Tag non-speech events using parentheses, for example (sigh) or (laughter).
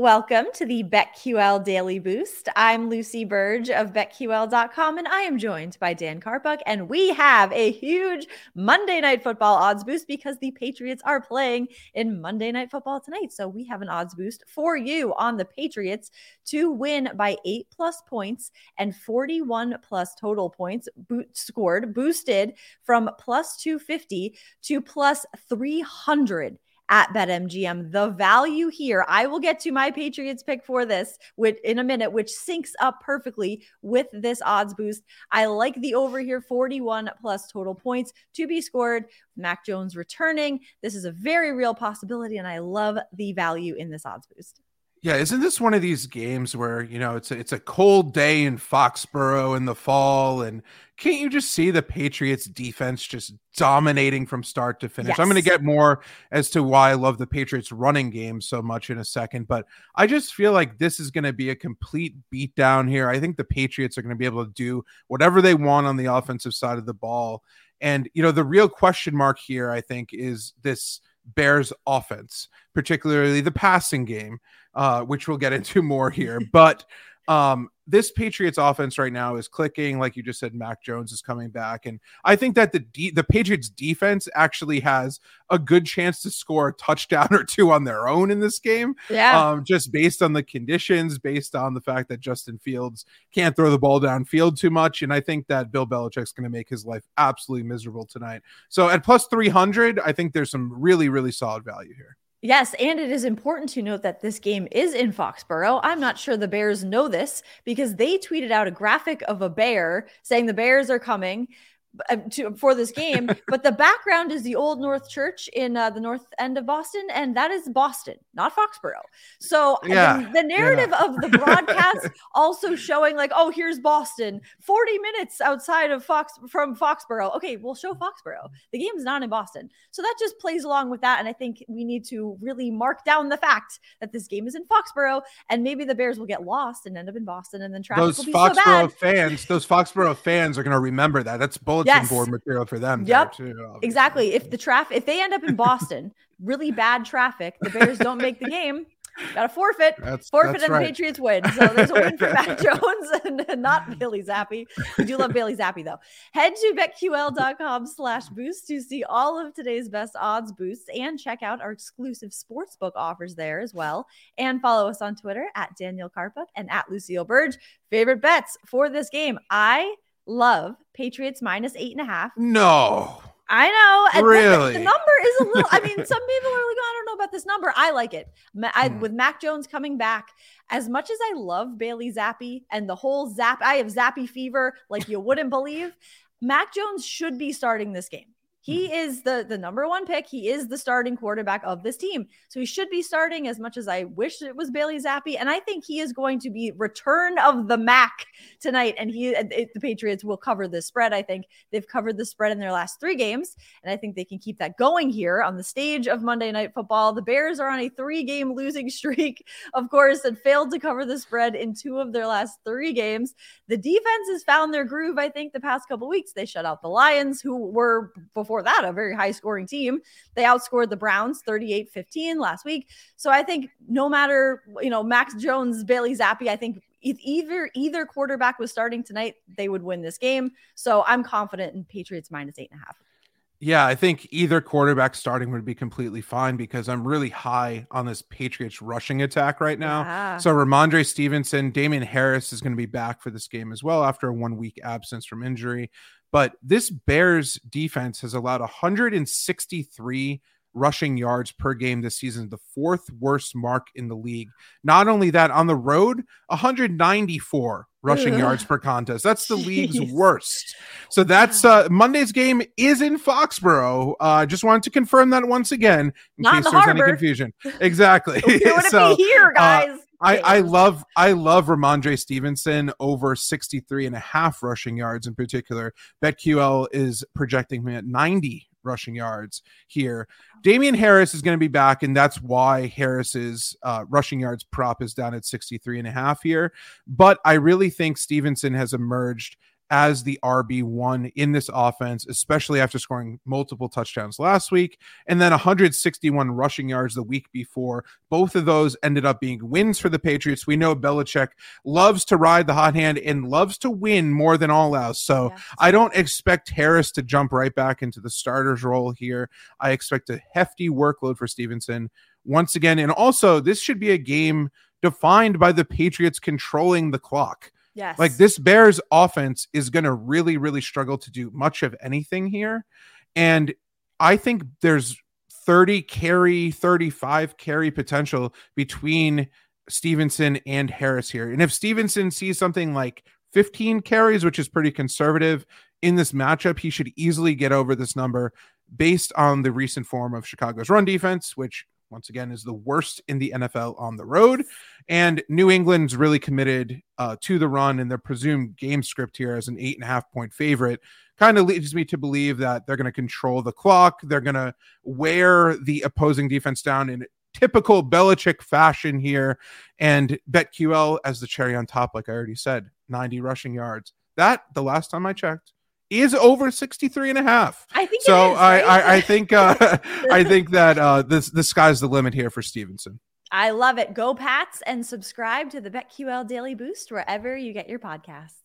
Welcome to the BetQL Daily Boost. I'm Lucy Burdge of BetQL.com, and I am joined by Dan Karpuc. And we have a huge Monday Night Football odds boost because the Patriots are playing in Monday Night Football tonight. So we have an odds boost for you on the Patriots to win by eight plus points and 41 plus total points bo- scored, boosted from plus 250 to plus 300 at BetMGM. The value here, I will get to my Patriots pick for this with, in a minute, which syncs up perfectly with this odds boost. I like the over here 41 plus total points to be scored. Mac Jones returning. This is a very real possibility, and I love the value in this odds boost. Yeah, isn't this one of these games where you know it's a, it's a cold day in Foxborough in the fall, and can't you just see the Patriots defense just dominating from start to finish? Yes. I'm going to get more as to why I love the Patriots running game so much in a second, but I just feel like this is going to be a complete beatdown here. I think the Patriots are going to be able to do whatever they want on the offensive side of the ball, and you know the real question mark here, I think, is this Bears offense, particularly the passing game, uh, which we'll get into (laughs) more here. (laughs) But um, this Patriots offense right now is clicking. Like you just said, Mac Jones is coming back, and I think that the de- the Patriots defense actually has a good chance to score a touchdown (laughs) or two on their own in this game. Yeah, um, just based on the conditions, based on the fact that Justin Fields can't throw the ball downfield too much, and I think that Bill Belichick's going to make his life absolutely miserable tonight. So at plus three hundred, I think there's some really really solid value here. Yes, and it is important to note that this game is in Foxborough. I'm not sure the Bears know this because they tweeted out a graphic of a bear saying the Bears are coming. Uh, to, for this game, (laughs) but the background is the Old North Church in uh, the north end of Boston, and that is Boston, not Foxborough. So yeah, the, the narrative yeah. of the broadcast (laughs) also showing like, oh, here's Boston, 40 minutes outside of Fox from Foxborough. Okay, we'll show Foxborough. The game's not in Boston, so that just plays along with that. And I think we need to really mark down the fact that this game is in Foxborough, and maybe the Bears will get lost and end up in Boston, and then traffic those will be Foxborough so bad. fans, those Foxborough fans are going to remember that. That's bull bulletin yes. board material for them. Yep, too, exactly. If the traffic, if they end up in Boston, really bad traffic, the Bears don't make the game. Got to forfeit. (laughs) That's, forfeit that's and right. the Patriots win. So there's a win for Mac (laughs) Jones (laughs) and not Bailey Zappe. We do love Bailey Zappe though. Head to betql.com slash boost to see all of today's best odds boosts and check out our exclusive sportsbook offers there as well. And follow us on Twitter at Daniel Karpuc and at Lucille Burdge. Favorite bets for this game. I love Patriots minus eight and a half. No. I know. Really? The, the, number is a little, I mean, (laughs) some people are like, I don't know about this number. I like it. I, hmm. With Mac Jones coming back, as much as I love Bailey Zappe and the whole Zap, I have Zappe fever like you wouldn't believe. Mac Jones should be starting this game. He mm-hmm. is the the number one pick. He is the starting quarterback of this team. So he should be starting as much as I wish it was Bailey Zappe. And I think he is going to be return of the Mac tonight. And he it, the Patriots will cover the spread. I think they've covered the spread in their last three games. And I think they can keep that going here on the stage of Monday Night Football. The Bears are on a three-game losing (laughs) streak, of course, and failed to cover the spread in two of their last three games. The defense has found their groove, I think, the past couple weeks. They shut out the Lions, who were before before that, a very high scoring team. They outscored the Browns 38 15 last week. So I think no matter, you know, Max Jones, Bailey Zappe, I think if either either quarterback was starting tonight, they would win this game. So I'm confident in Patriots minus eight and a half. Yeah, I think either quarterback starting would be completely fine because I'm really high on this Patriots rushing attack right now. Yeah. So Rhamondre Stevenson, Damien Harris is going to be back for this game as well after a one week absence from injury. But this Bears defense has allowed 163 rushing yards per game this season, the fourth worst mark in the league. Not only that, on the road, 194 rushing Ugh. yards per contest. That's the Jeez. league's worst. So that's uh Monday's game is in Foxborough. Uh just wanted to confirm that once again in Not case the there's harbor. any confusion. (laughs) Exactly. (laughs) so, here, uh, guys. Uh, I, I love I love Rhamondre Stevenson over 63 and a half rushing yards in particular. BetQL is projecting him at 90 rushing yards here. Damien Harris is going to be back, and that's why Harris's uh, rushing yards prop is down at 63 and a half here. But I really think Stevenson has emerged as the RB1 in this offense, especially after scoring multiple touchdowns last week and then 161 rushing yards the week before. Both of those ended up being wins for the Patriots. We know Belichick loves to ride the hot hand and loves to win more than all else. So yes. I don't expect Harris to jump right back into the starter's role here. I expect a hefty workload for Stevenson once again. And also, this should be a game defined by the Patriots controlling the clock. Yes. Like this Bears offense is going to really, really struggle to do much of anything here. And I think there's 30 carry, 35 carry potential between Stevenson and Harris here. And if Stevenson sees something like 15 carries, which is pretty conservative in this matchup, he should easily get over this number based on the recent form of Chicago's run defense, which once again is the worst in the NFL on the road. And New England's really committed uh, to the run, and their presumed game script here as an eight and a half point favorite kind of leads me to believe that they're going to control the clock. They're going to wear the opposing defense down in typical Belichick fashion here. And BetQL as the cherry on top, like I already said, 90 rushing yards. That, the last time I checked, is over 63 and a half. I think so. Is, right? I, I, I think uh, (laughs) I think that uh, this the sky's the limit here for Stevenson. I love it. Go Pats and subscribe to the BetQL Daily Boost wherever you get your podcasts.